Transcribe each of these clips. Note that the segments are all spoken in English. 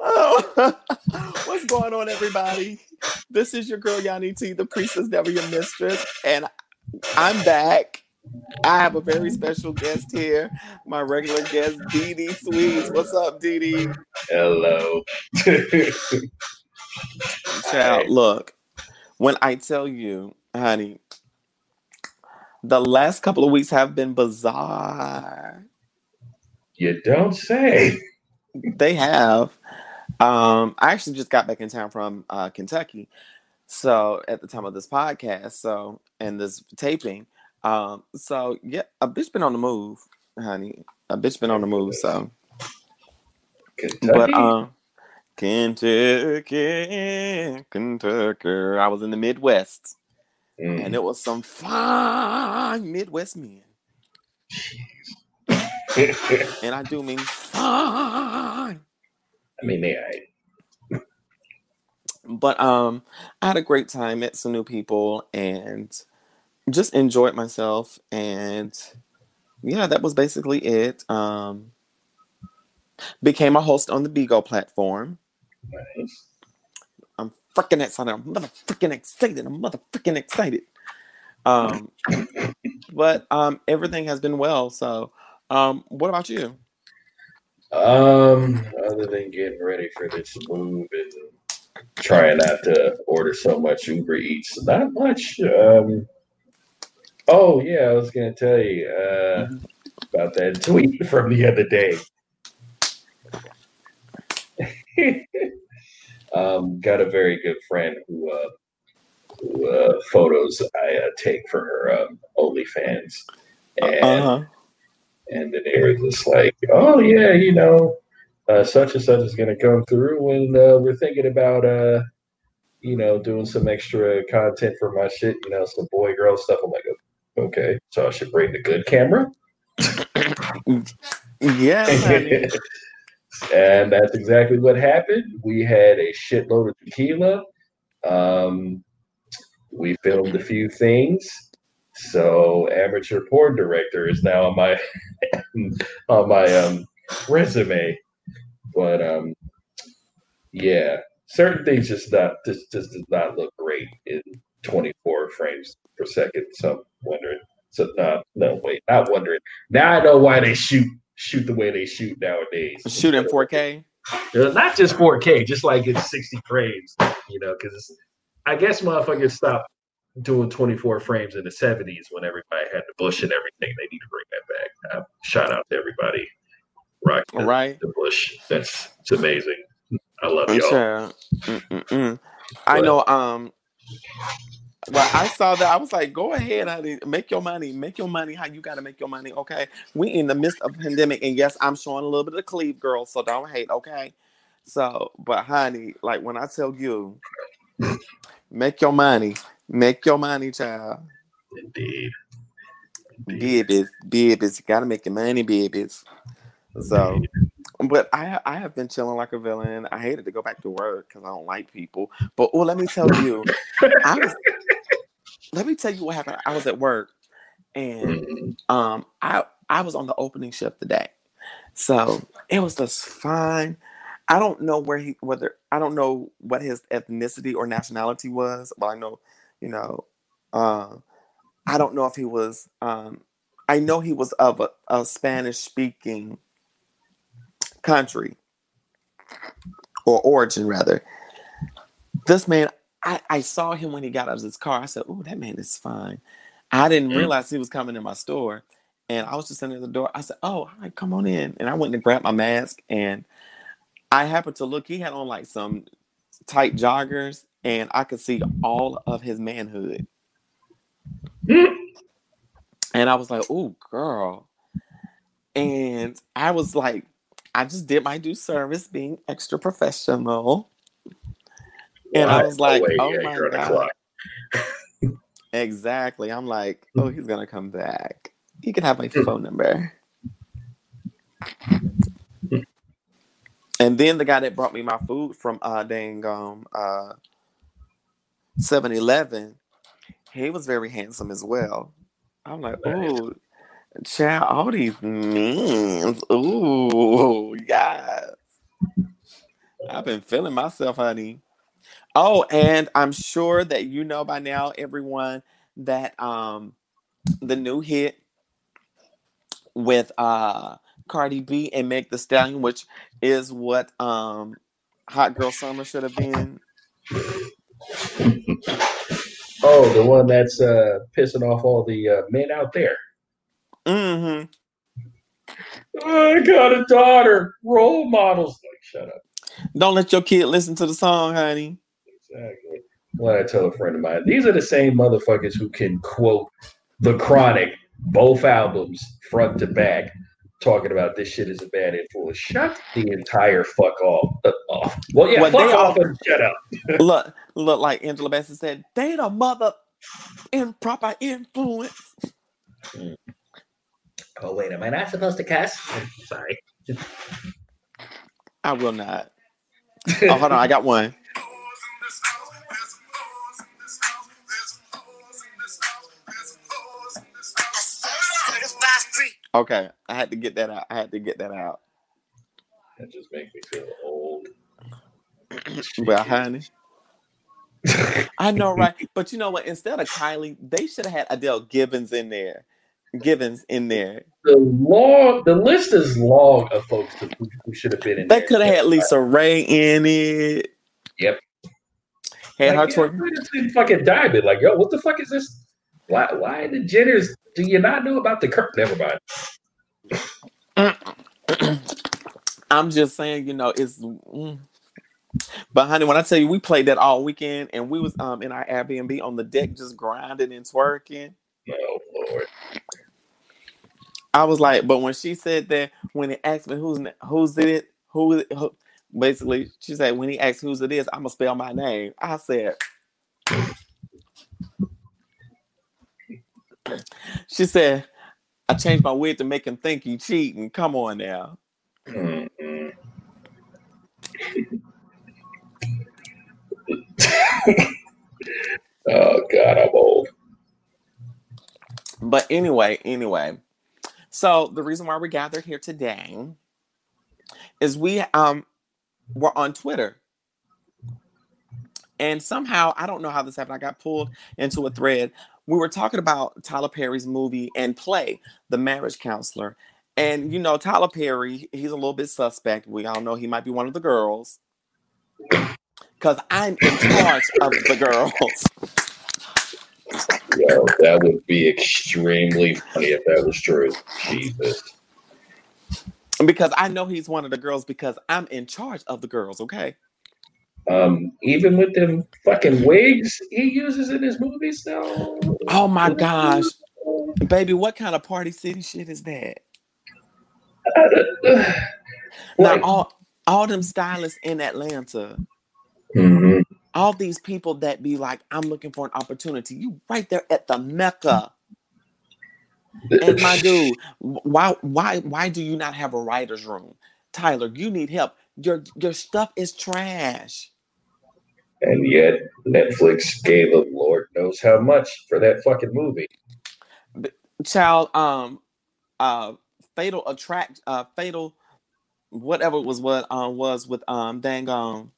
oh, what's going on, everybody? This is your girl Yanni T, the priestess never your mistress, and I'm back. I have a very special guest here, my regular guest, Dee Dee Sweets. What's up, Dee Dee? Hello. Child, look, when I tell you, honey, the last couple of weeks have been bizarre. You don't say. They have. Um, I actually just got back in town from uh, Kentucky. So at the time of this podcast, so and this taping, um, so yeah, a bitch been on the move, honey. A bitch been on the move. So, Kentucky? but um, Kentucky, Kentucky. I was in the Midwest, Mm. and it was some fine Midwest men, and I do mean fine. I mean, they ain't. but um i had a great time met some new people and just enjoyed myself and yeah that was basically it. Um became a host on the bigo platform. Nice. i'm freaking excited. I'm motherfucking excited. I'm motherfucking excited. Um but um everything has been well so um what about you Um, other than getting ready for this move and trying not to order so much Uber Eats, not much. Um, oh yeah, I was gonna tell you uh, about that tweet from the other day. um, got a very good friend who, uh, who uh, photos I uh, take for her um, OnlyFans, and uh-huh and then they were just like, "Oh yeah, you know, uh, such and such is going to come through, and uh, we're thinking about, uh, you know, doing some extra content for my shit, you know, some boy girl stuff." I'm like, "Okay, so I should bring the good camera." honey. and that's exactly what happened. We had a shitload of tequila. Um, we filmed a few things. So amateur porn director is now on my on my um, resume. But um, yeah, certain things just not just just does not look great in 24 frames per second. So I'm wondering. So no, no, wait, not wondering. Now I know why they shoot shoot the way they shoot nowadays. shoot in 4k Uh, Not just 4K, just like it's 60 frames, you know, because I guess motherfuckers stopped doing 24 frames in the 70s when everybody had the bush and everything. They need to bring that back. Uh, shout out to everybody rocking the- right the bush. That's it's amazing. I love y'all. Mm-mm-mm. I know. Um. Well, I saw that. I was like, "Go ahead, honey. Make your money. Make your money. How you got to make your money? Okay. We in the midst of pandemic, and yes, I'm showing a little bit of cleave, girl. So don't hate. Okay. So, but honey, like when I tell you, make your money. Make your money, child. Indeed. Indeed. Babies, babies. You gotta make your money, babies. So, but I I have been chilling like a villain. I hated to go back to work because I don't like people. But oh, let me tell you, I was. Let me tell you what happened. I was at work, and Mhm. um, I I was on the opening shift today, so it was just fine. I don't know where he whether I don't know what his ethnicity or nationality was. but I know, you know, uh, I don't know if he was. Um, I know he was of a, a Spanish speaking country or origin rather. This man, I, I saw him when he got out of his car. I said, "Oh, that man is fine." I didn't Mm. realize he was coming in my store, and I was just sitting at the door. I said, "Oh, hi, come on in." And I went to grab my mask, and I happened to look. He had on like some tight joggers, and I could see all of his manhood. And I was like, "Oh, girl," and I was like, I just did my due service, being extra professional. And I was like, oh yeah, my you're on the God. Exactly. I'm like, oh, he's gonna come back. He can have my phone number. And then the guy that brought me my food from uh dang um uh 7-Eleven, he was very handsome as well. I'm like, oh, child, all these men. Ooh, yes. I've been feeling myself, honey. Oh, and I'm sure that you know by now, everyone, that um the new hit with uh Cardi B and Meg the Stallion, which is what um Hot Girl Summer should have been. Oh, the one that's uh, pissing off all the uh, men out there. Mm hmm I got a daughter. Role models. Like, shut up. Don't let your kid listen to the song, honey. Exactly. What I tell a friend of mine, these are the same motherfuckers who can quote The Chronic, both albums, front to back, talking about this shit is a bad influence. Shut the entire fuck off. Off. Well, yeah, Well, fuck off and shut up. look, look like Angela Bassett said, they the mother improper influence. Mm. Oh, wait, am I not supposed to cuss? Sorry. I will not. Oh, hold on, I got one. Okay, I had to get that out. I had to get that out. That just makes me feel old. Well, honey. I know, right? But you know what? Instead of Kylie, they should have had Adele Givens in there. Givens in there. the long, the list is long of folks who, who should have been in They could have had LisaRaye in it. Yep. Had her Like, yeah, twerk. it's been fucking diamond. Like, yo, what the fuck is this? Why, why the Jenners? Do you not know about the Kirk? Never mind. I'm just saying, you know, it's. mm. But honey, when I tell you, we played that all weekend, and we was um in our Airbnb on the deck just grinding and twerking. Oh Lord. I was like, but when she said that, when he asked me who's who's it, who, who basically she said when he asked who's it is, I'm gonna spell my name. I said. She said, I changed my wig to make him think he cheating. Come on now. Mm-mm. oh God, I'm old. But anyway, anyway. So the reason why we gathered here today is we um were on Twitter. And somehow, I don't know how this happened. I got pulled into a thread. We were talking about Tyler Perry's movie and play, The Marriage Counselor. And mm-hmm. you know, Tyler Perry, he's a little bit suspect. We all know he might be one of the girls. Because I'm in charge of the girls. Yo, that would be extremely funny if that was true. Jesus. Because I know he's one of the girls because I'm in charge of the girls, okay? Um, even with them fucking wigs he uses in his movies now. Oh my gosh. Baby, what kind of party city shit is that? Now Like, all all them stylists in Atlanta, mhm. all these people that be like, I'm looking for an opportunity. You right there at the Mecca. And my dude, why why why do you not have a writer's room? Tyler, you need help. Your your stuff is trash. And yet Netflix gave a Lord knows how much for that fucking movie. Child, um uh fatal attract uh fatal whatever it was what um was with um dang um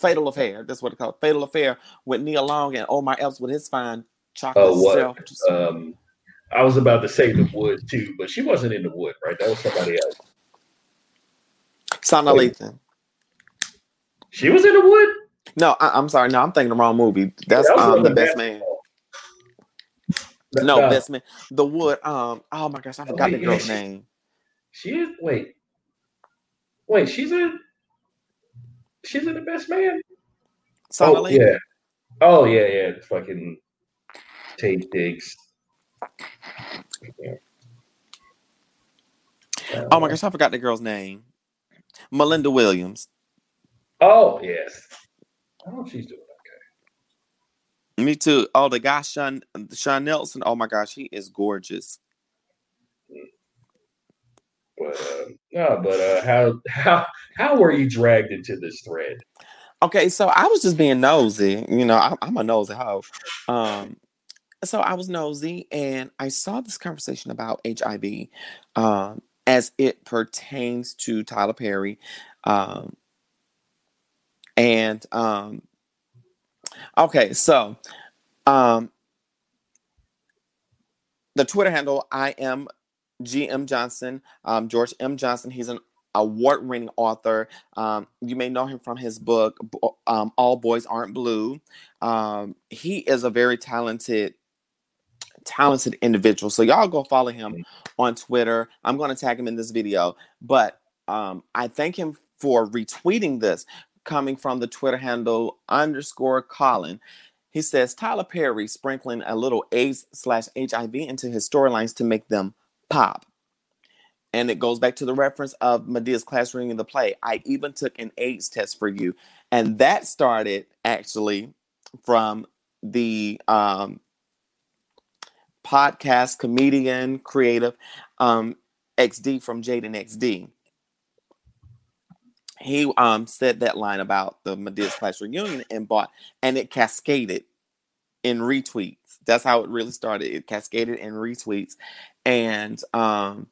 fatal affair. That's what it called. Fatal affair with Nia Long and Omar Epps with his fine chocolate Oh, what? self. Um, I was about to say the wood too, but she wasn't in the wood, right? That was somebody else. Sanaa Lathan. She was in the wood. No, I, I'm sorry. No, I'm thinking the wrong movie. That's That was um the best man. basketball. No, Uh, best man. The wood. Um. Oh my gosh, I forgot the yeah, girl's she- name. She is. Wait, wait. She's in. She's in the best man. Oh yeah. Oh yeah, yeah. Fucking Taye Diggs. Yeah. Oh my gosh, I forgot the girl's name. Malinda Williams. Oh yes. Oh, she's doing okay. Me too. Oh, the guy Sean Sean Nelson. Oh my gosh, he is gorgeous. But uh, no, but uh, how how how were you dragged into this thread? Okay, so I was just being nosy. You know, I'm, I'm a nosy hoe. Um, so I was nosy, and I saw this conversation about HIV um, as it pertains to Tyler Perry. Um, And um, okay, so um, the Twitter handle I am GM Johnson, um, George M. Johnson. He's an award winning author. Um, you may know him from his book, um, All Boys Aren't Blue. Um, he is a very talented, talented individual. So y'all go follow him on Twitter. I'm going to tag him in this video. But um, I thank him for retweeting this coming from the Twitter handle underscore Colin. He says Tyler Perry sprinkling a little AIDS slash HIV into his storylines to make them pop. And it goes back to the reference of Madea's class in the play. I even took an AIDS test for you. And that started actually from the um, podcast comedian, creative um, XD from Jaden XD. He um, said that line about the Madea's class reunion and bought, and it cascaded in retweets. That's how it really started. It cascaded in retweets. And um,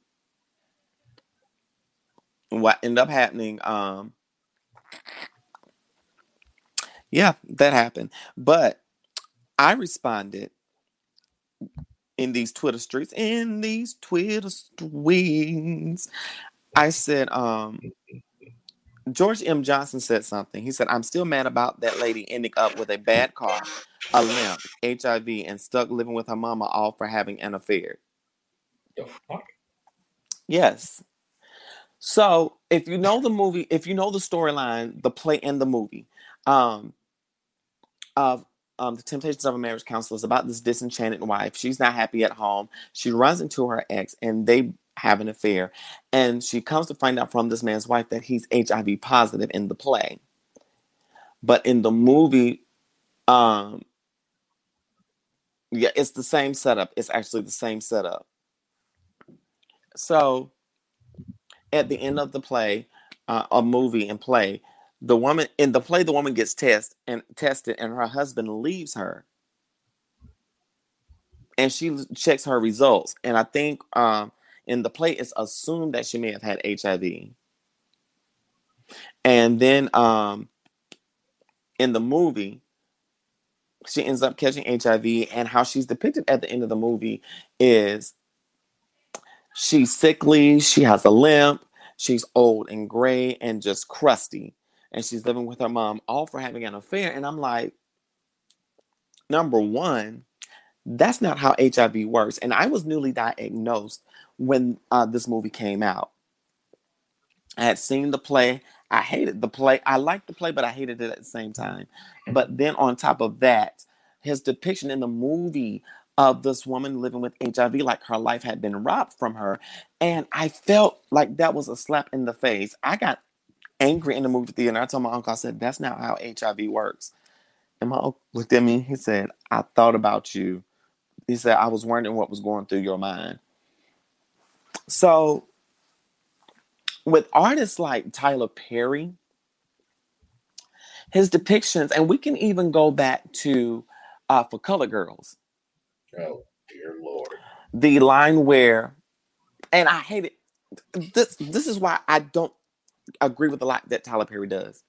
what ended up happening um yeah that happened but i responded in these twitter streets in these twitter streets i said um george m. Johnson said something. He said i'm still mad about that lady ending up with a bad car a limp hiv and stuck living with her mama all for having an affair. Yes. So if you know the movie, if you know the storyline, the play and the movie, um, of um, the Temptations of a Marriage Counselor is about this disenchanted wife. She's not happy at home. She runs into her ex, and they have an affair. And she comes to find out from this man's wife that he's HIV positive in the play. But in the movie, um, yeah, it's the same setup. It's actually the same setup. So at the end of the play, uh, a movie and play, the woman in the play, the woman gets tested and tested, and her husband leaves her, and she checks her results. And I think um, in the play, it's assumed that she may have had HIV. And then um, in the movie, she ends up catching HIV, and how she's depicted at the end of the movie is she's sickly, she has a limp, she's old and gray and just crusty, and she's living with her mom, all for having an affair. And I'm like, number one, that's not how HIV works. And I was newly diagnosed when uh, this movie came out. I had seen the play. I hated the play. I liked the play, but I hated it at the same time. But then on top of that, his depiction in the movie of this woman living with HIV, like her life had been robbed from her. And I felt like that was a slap in the face. I got angry in the movie theater. I told my uncle, I said, that's not how HIV works. And my uncle looked at me. He said, I thought about you. He said, I was wondering what was going through your mind. So, with artists like Tyler Perry, his depictions, and we can even go back to uh, for Color Girls. Oh dear lord. The line where, and I hate it. This this is why I don't agree with a lot that Tyler Perry does.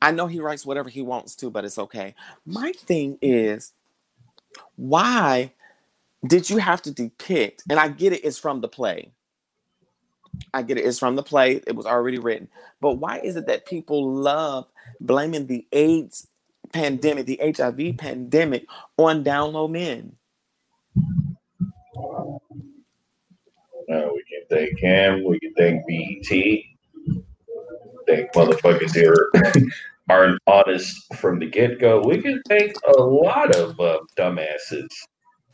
I know he writes whatever he wants to, but it's okay. My thing is, why did you have to depict? And I get it, it's from the play. I get it, it's from the play. It was already written. But why is it that people love blaming the AIDS pandemic, the HIV pandemic, on down low men? Uh, we can thank him. We can thank BET. Thank motherfuckers here aren't honest from the get go. We can thank a lot of uh, dumbasses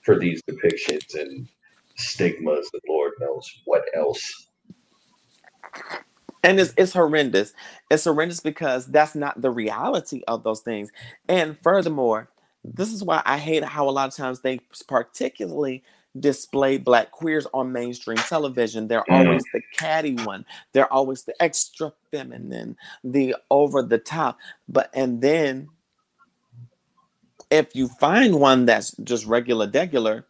for these depictions and stigmas and Lord knows what else. And it's, it's horrendous. It's horrendous because that's not the reality of those things. And furthermore, this is why I hate how a lot of times they particularly display black queers on mainstream television. They're mm. always the catty one. They're always the extra feminine, the over the top. But and then if you find one that's just regular degular,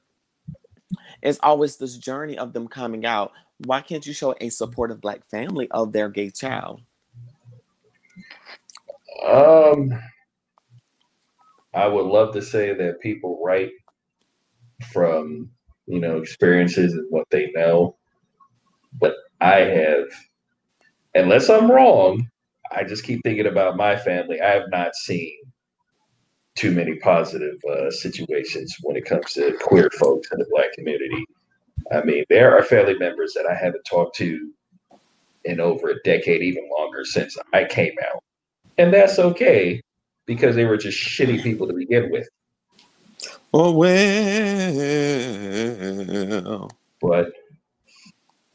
it's always this journey of them coming out. Why can't you show a supportive black family of their gay child? Um, I would love to say that people write from you know experiences and what they know, but I have, unless I'm wrong, I just keep thinking about my family. I have not seen too many positive uh, situations when it comes to queer folks in the black community. I mean, there are family members that I haven't talked to in over a decade, even longer since I came out. And that's okay because they were just shitty people to begin with. Oh well. But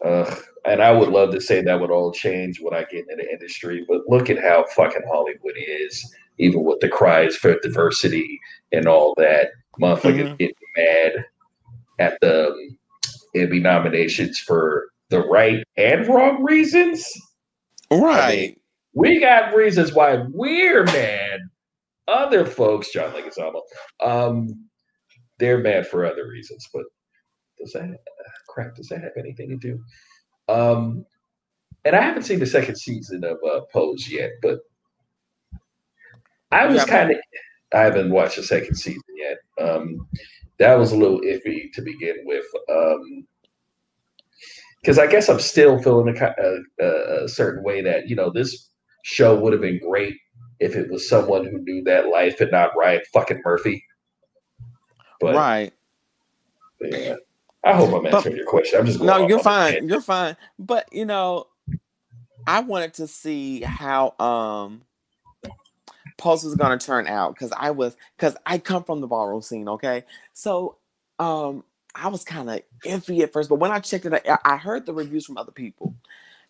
uh, and I would love to say that would all change when I get into the industry, but look at how fucking Hollywood is, even with the cries for diversity and all that. Motherfuckers mm-hmm. getting mad at the um, Emmy nominations for the right and wrong reasons. Right. I mean, we got reasons why we're mad. Other folks, John Leguizamo, um, they're mad for other reasons. But does that uh, crap? Does that have anything to do? Um, and I haven't seen the second season of uh, Pose yet, but I was kind of. I haven't watched the second season yet. Um, that was a little iffy to begin with. Um, because I guess I'm still feeling a, a, a, certain way that you know this show would have been great if it was someone who knew that life and not Ryan fucking Murphy. But, right. Yeah. I hope I'm answering but, your question. I'm just no, you're fine. You're fine. But you know, I wanted to see how um Pose was gonna turn out because I was because I come from the ballroom scene. Okay, so um I was kind of iffy at first, but when I checked it, I, I heard the reviews from other people,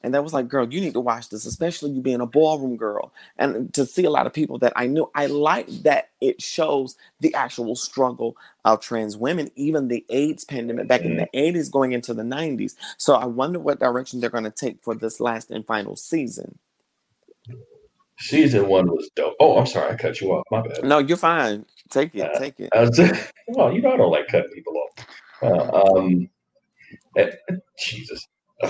and that was like, girl, you need to watch this, especially you being a ballroom girl. And to see a lot of people that I knew, I like that it shows the actual struggle of trans women, even the AIDS pandemic back in the 80s mm-hmm. going into the 90s. So I wonder what direction they're going to take for this last and final season. Season one was dope. Oh, I'm sorry, I cut you off. My bad. No, you're fine. Take it. Uh, take it. Just, well, you know I don't like cutting people off. Uh, um, eh, Jesus.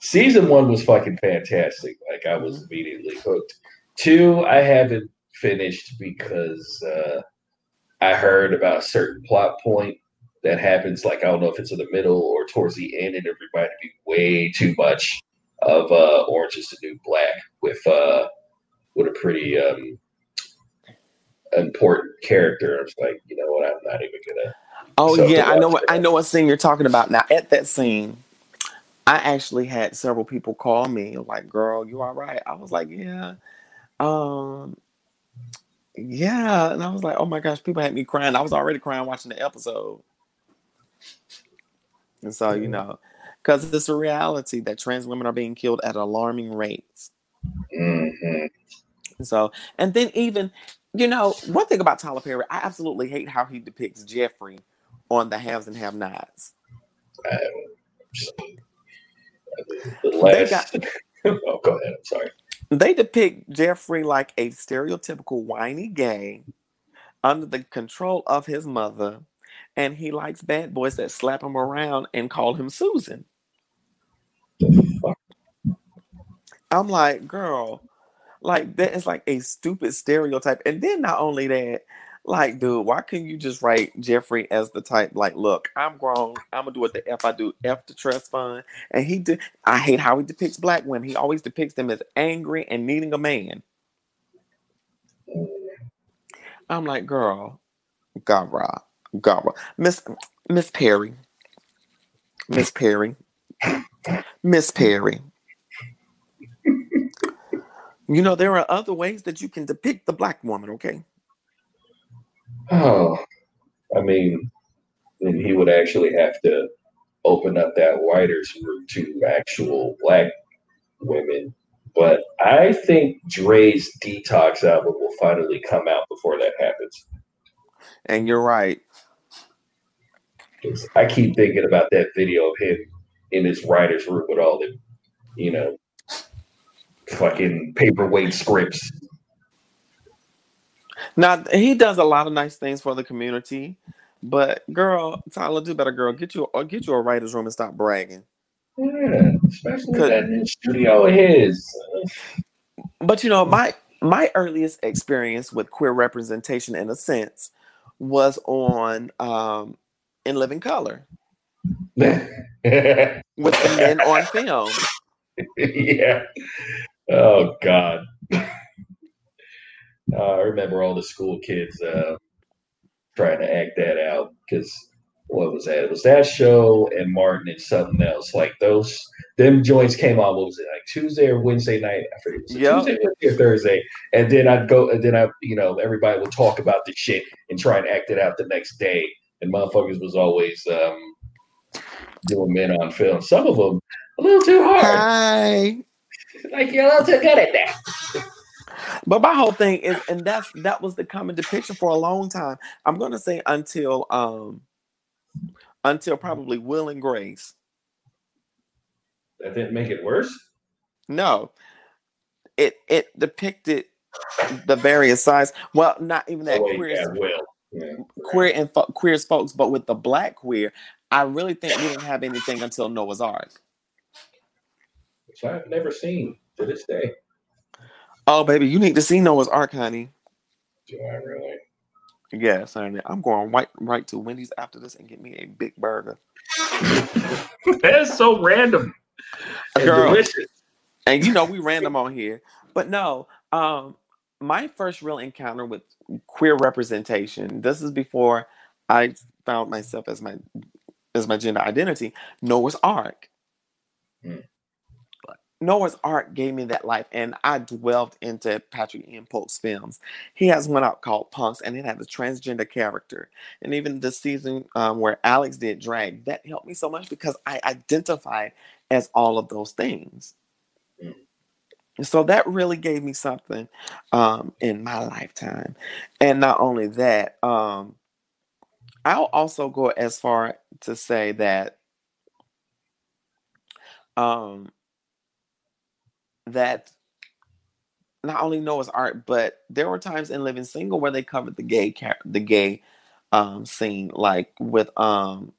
season one was fucking fantastic. Like I was mm-hmm. immediately hooked. Two, I haven't finished because uh, I heard about a certain plot point that happens. Like I don't know if it's in the middle or towards the end, and it reminded me way too much of uh, Orange Is the New Black with uh, with a pretty um, important character. I was like, you know what? I'm not even gonna. Oh yeah, I know what I know what scene you're talking about. Now at that scene, I actually had several people call me like, "Girl, you all right?" I was like, "Yeah." Um yeah, and I was like, "Oh my gosh, people had me crying." I was already crying watching the episode. And so, you mm-hmm. know, because it's a reality that trans women are being killed at alarming rates. Mm-hmm. So, and then even, you know, one thing about Tyler Perry, I absolutely hate how he depicts Jeffrey on the haves and have nots. The last. Got, oh, go ahead. I'm sorry. They depict Jeffrey like a stereotypical whiny gay under the control of his mother, and he likes bad boys that slap him around and call him Susan. I'm like, girl, like that is like a stupid stereotype. And then not only that, like, dude, why couldn't you just write Jeffrey as the type? Like, look, I'm grown. I'm gonna do what the f I do. F the trust fund. And he did. I hate how he depicts black women. He always depicts them as angry and needing a man. I'm like, girl, Gara, Gara, Miss Miss Perry, Miss Perry, Miss Perry. You know, there are other ways that you can depict the black woman, okay? Oh, I mean, then he would actually have to open up that writers route to actual black women. But I think Dre's Detox album will finally come out before that happens. And you're right. I keep thinking about that video of him in his writer's room with all the, you know, fucking paperweight scripts now he does a lot of nice things for the community, but girl, Tyler, do better, girl. Get you or get you a writer's room and stop bragging. Yeah, especially that studio his. But you know, my my earliest experience with queer representation, in a sense, was on um, In Living Color with the men on film. yeah. Oh God. Uh, I remember all the school kids uh, trying to act that out because what was that? It was that show and Martin and something else. Like those, them joints came on. What was it? Like Tuesday or Wednesday night? I forget. It was Yep. Tuesday, Wednesday, or Thursday. And then I'd go, and then I, you know, everybody would talk about the shit and try and act it out the next day. And motherfuckers was always um, doing men on film. Some of them a little too hard. Hi. Like you're a little too good at that. But my whole thing is, and that's that was the common depiction for a long time. I'm gonna say until um until probably Will and Grace. That didn't make it worse. No, it it depicted the various sides. Well, not even that Oh, wait, queer, yeah, Will. Yeah. queer and fo- queer folks, but with the black queer, I really think we didn't have anything until Noah's Arc. Which I've never seen to this day. Oh, baby, you need to see Noah's Arc, honey. Do I really? Yes, honey. I'm going right right to Wendy's after this and get me a big burger. That's so random. And Girl. delicious. and you know we random on here but no um my first real encounter with queer representation this is before i found myself as my as my gender identity noah's arc Hmm. Noah's arc gave me that life and i dwelled into patrick ian polk's films. He has one out called punks and it had a transgender character. And even the season um, where alex did drag that helped me so much because i identified as all of those things. So that really gave me something um, in my lifetime. And not only that, um, I'll also go as far to say that um, that not only Noah's Arc, but there were times in Living Single where they covered the gay char- the gay um, scene, like with um,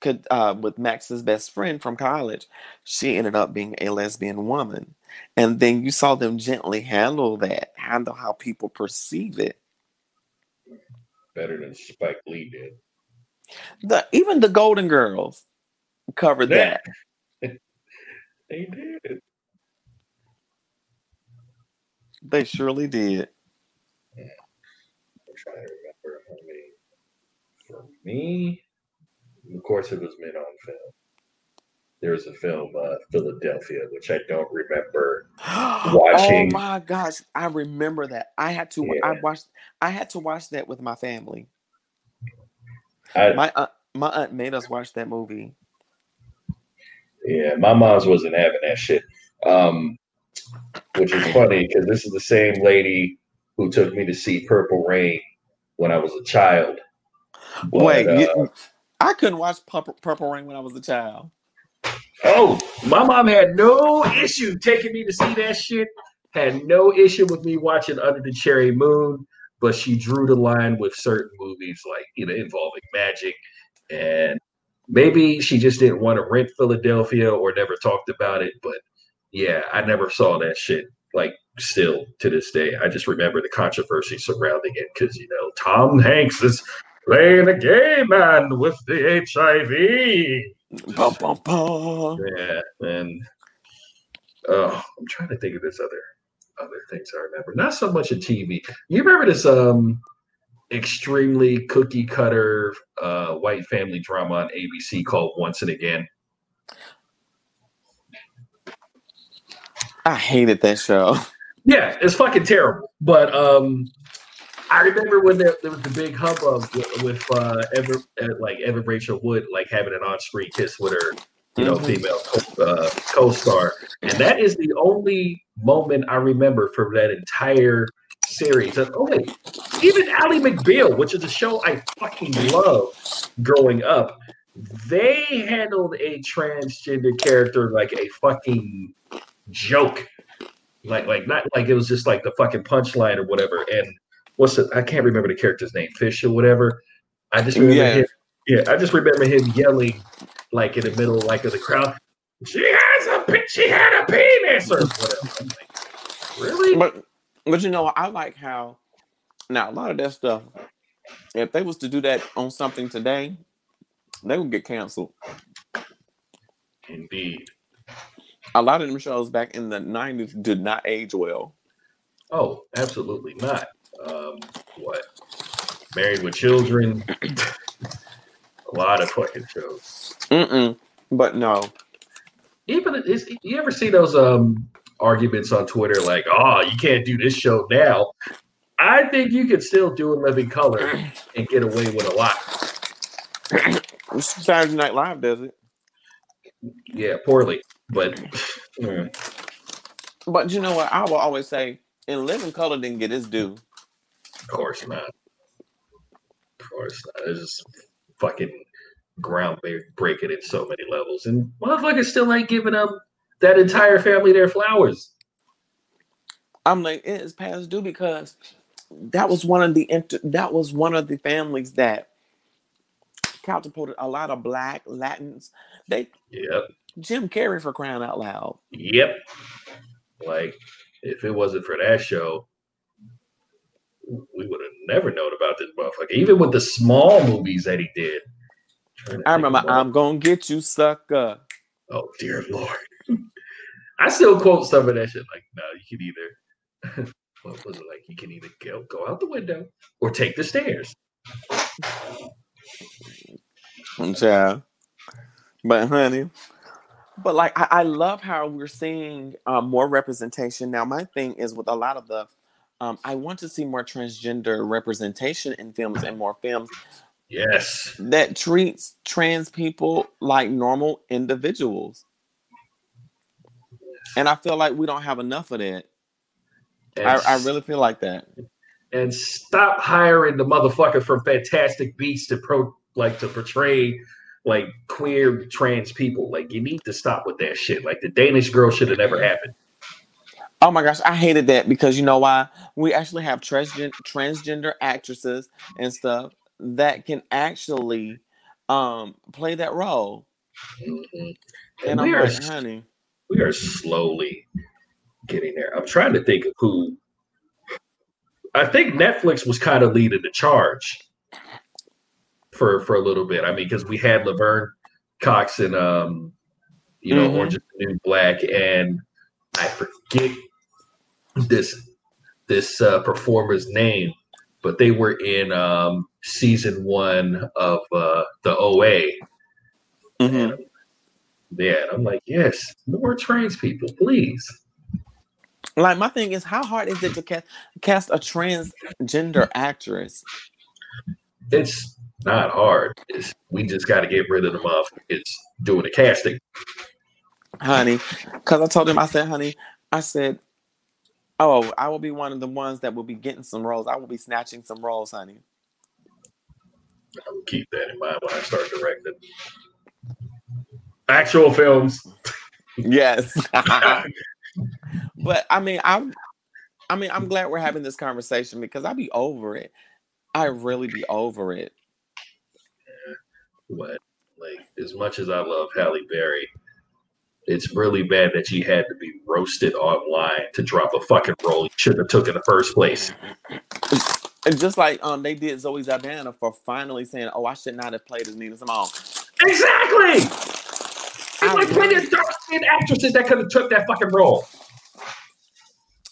could uh, with Max's best friend from college. She ended up being a lesbian woman, and then you saw them gently handle that, handle how people perceive it. Better than Spike Lee did. The even the Golden Girls covered Yeah. that. They did. They surely did. I'm trying to remember how many. For me, of course, it was men on film. There was a film, uh, Philadelphia, which I don't remember. Watching- Oh my gosh, I remember that. I had to. I watched. I had to watch that with my family. I, My aunt, my aunt made us watch that movie. Yeah, my mom's wasn't having that shit. Um, which is funny because this is the same lady who took me to see Purple Rain when I was a child. But, Wait, uh, you- I couldn't watch Purple, Purple Rain when I was a child. oh, my mom had no issue taking me to see that shit. Had no issue with me watching Under the Cherry Moon, but she drew the line with certain movies like you know involving magic and maybe she just didn't want to rent Philadelphia or never talked about it. But yeah, I never saw that shit. Like still to this day, I just remember the controversy surrounding it because you know Tom Hanks is playing a gay man with the HIV. Yeah, and oh, I'm trying to think of this other other things I remember. Not so much a TV. You remember this um extremely cookie cutter uh white family drama on ABC called Once and Again? I hated that show. Yeah, it's fucking terrible. But um I remember when there, there was the big hubbub with, with uh, Ever, uh, like Evan Rachel Wood, like having an on-screen kiss with her, you know, Mhm. female co- uh, co-star, and that is the only moment I remember from that entire series. And, oh wait, even Ally McBeal, which is a show I fucking love growing up, they handled a transgender character like a fucking joke like like not like it was just like the fucking punchline or whatever. And what's it? I can't remember the character's name, Fish or whatever. I just remember Yeah. him. Yeah, I just remember him yelling like in the middle like of the crowd. She has a she had a penis or whatever. I'm like, really? But but you know, I like how now a lot of that stuff. If they was to do that on something today, they would get canceled. Indeed. A lot of them shows back in the nineties did not age well. Oh, absolutely not. Um, what? Married with Children. a lot of fucking shows. Mm-mm. But no, Even is, you ever see those um arguments on Twitter like, "Oh, you can't do this show now." I think you could still do a living color and get away with a lot. Saturday Night Live does it. Yeah, poorly, but mm, But you know what? I will always say, in Living Color didn't get its due. of course not. Of course not. It's just fucking groundbreaking in so many levels, and motherfuckers still ain't giving them that entire family their flowers. I'm like, it is past due because that was one of the inter- that was one of the families that catapulted a lot of black Latins. They Yep. Jim Carrey for crying out loud. Yep. Like, if it wasn't for that show, we would have never known about this motherfucker. Even with the small movies that he did. I remember I'm gonna get you, sucker. Oh dear lord. I still quote some of that shit. Like, no, you can either what was it like? You can either go go out the window or take the stairs. Yeah. But honey, but like I, I love how we're seeing um, more representation. Now, my thing is with a lot of the um, I want to see more transgender representation in films and more films Yes. that treats trans people like normal individuals. And I feel like we don't have enough of that. I, I really feel like that. and stop hiring the motherfucker from Fantastic Beasts to pro like to portray like queer trans people. Like you need to stop with that shit. Like the Danish girl should have never happened. Oh my gosh, I hated that because you know why? We actually have transgen- transgender actresses and stuff that can actually um play that role. Mhm. And And I'm are like, honey, we are slowly getting there. I'm trying to think of who. I think Netflix was kind of leading the charge for for a little bit. I mean, because we had Laverne Cox and um, you know, Mhm. Orange is the New Black, and I forget this this uh, performer's name, but they were in um season one of uh the OA. Mhm. Yeah, and I'm like, yes, more trans people, please. like my thing is, how hard is it to cast cast a transgender actress? It's not hard. It's, we just got to get rid of the motherfuckers doing the casting. honey. Because I told him, I said, honey, I said, oh, I will be one of the ones that will be getting some roles. I will be snatching some roles, honey. I will keep that in mind when I start directing actual films. Yes. but I mean, I'm, I mean, I'm glad we're having this conversation because I be over it. I really be over it. But like, as much as I love Halle Berry, it's really bad that she had to be roasted online to drop a fucking role you shouldn't have took in the first place. And just like um, they did Zoe Saldana for finally saying, "Oh, I should not have played as Nina Simone." Exactly. It's I like plenty of dark skinned actresses that could have took that fucking role.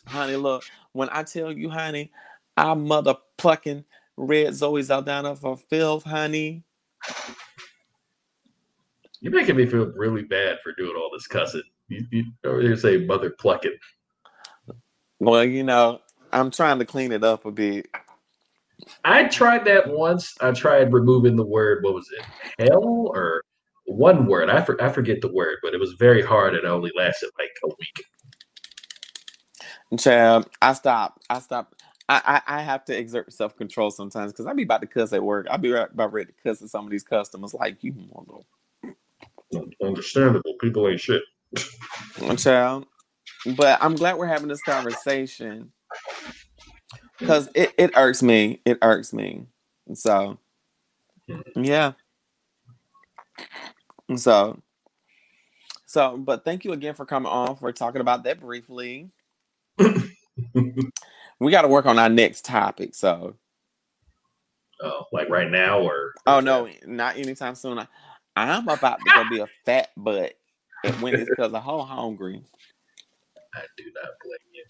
Honey, look, when I tell you, honey, I mother plucking red Zoe Saldana for filth, honey. You're making me feel really bad for doing all this cussing. You, you over here say mother plucking. Well, you know, I'm trying to clean it up a bit. I tried that once. I tried removing the word. What was it? Hell or one word? I for, I forget the word, but it was very hard and it only lasted like a week. Child, I stopped. I stopped. I, I, I have to exert self control sometimes because I be about to cuss at work. I be right about ready to cuss at some of these customers like you, mother. Understandable. People ain't shit. Child. But I'm glad we're having this conversation because it, it irks me. It irks me. So, hmm. yeah. So, so, but thank you again for coming on for talking about that briefly. we got to work on our next topic. So, Oh, like right now or? oh no, not anytime soon. I, I'm about to go be a fat butt when it's because I'm whole hungry. I do not blame you.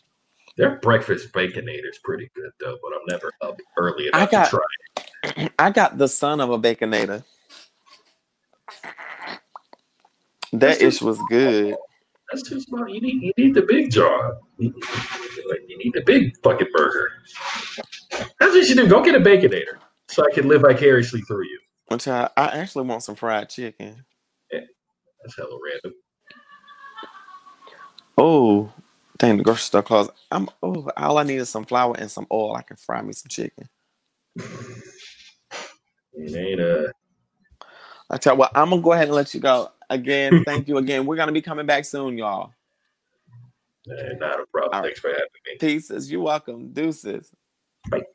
Their breakfast baconator is pretty good though, but I'm never up early I enough got- to try. I got the son of a baconator. That ish was good. That's too small. You need you need the big jar. You like, you need the big fucking burger. That's what you do. Go get a baconator so I can live vicariously through you. Which I, I actually want some fried chicken. That's hella random. Oh, dang, the grocery store closed. I'm oh, all I need is some flour and some oil. I can fry me some chicken. It ain't uh I tell you what, I'm gonna go ahead and let you go. Again, thank you again. We're gonna be coming back soon, y'all. not a problem. All right. Thanks for having me. Pieces, you're welcome. Deuces. Bye.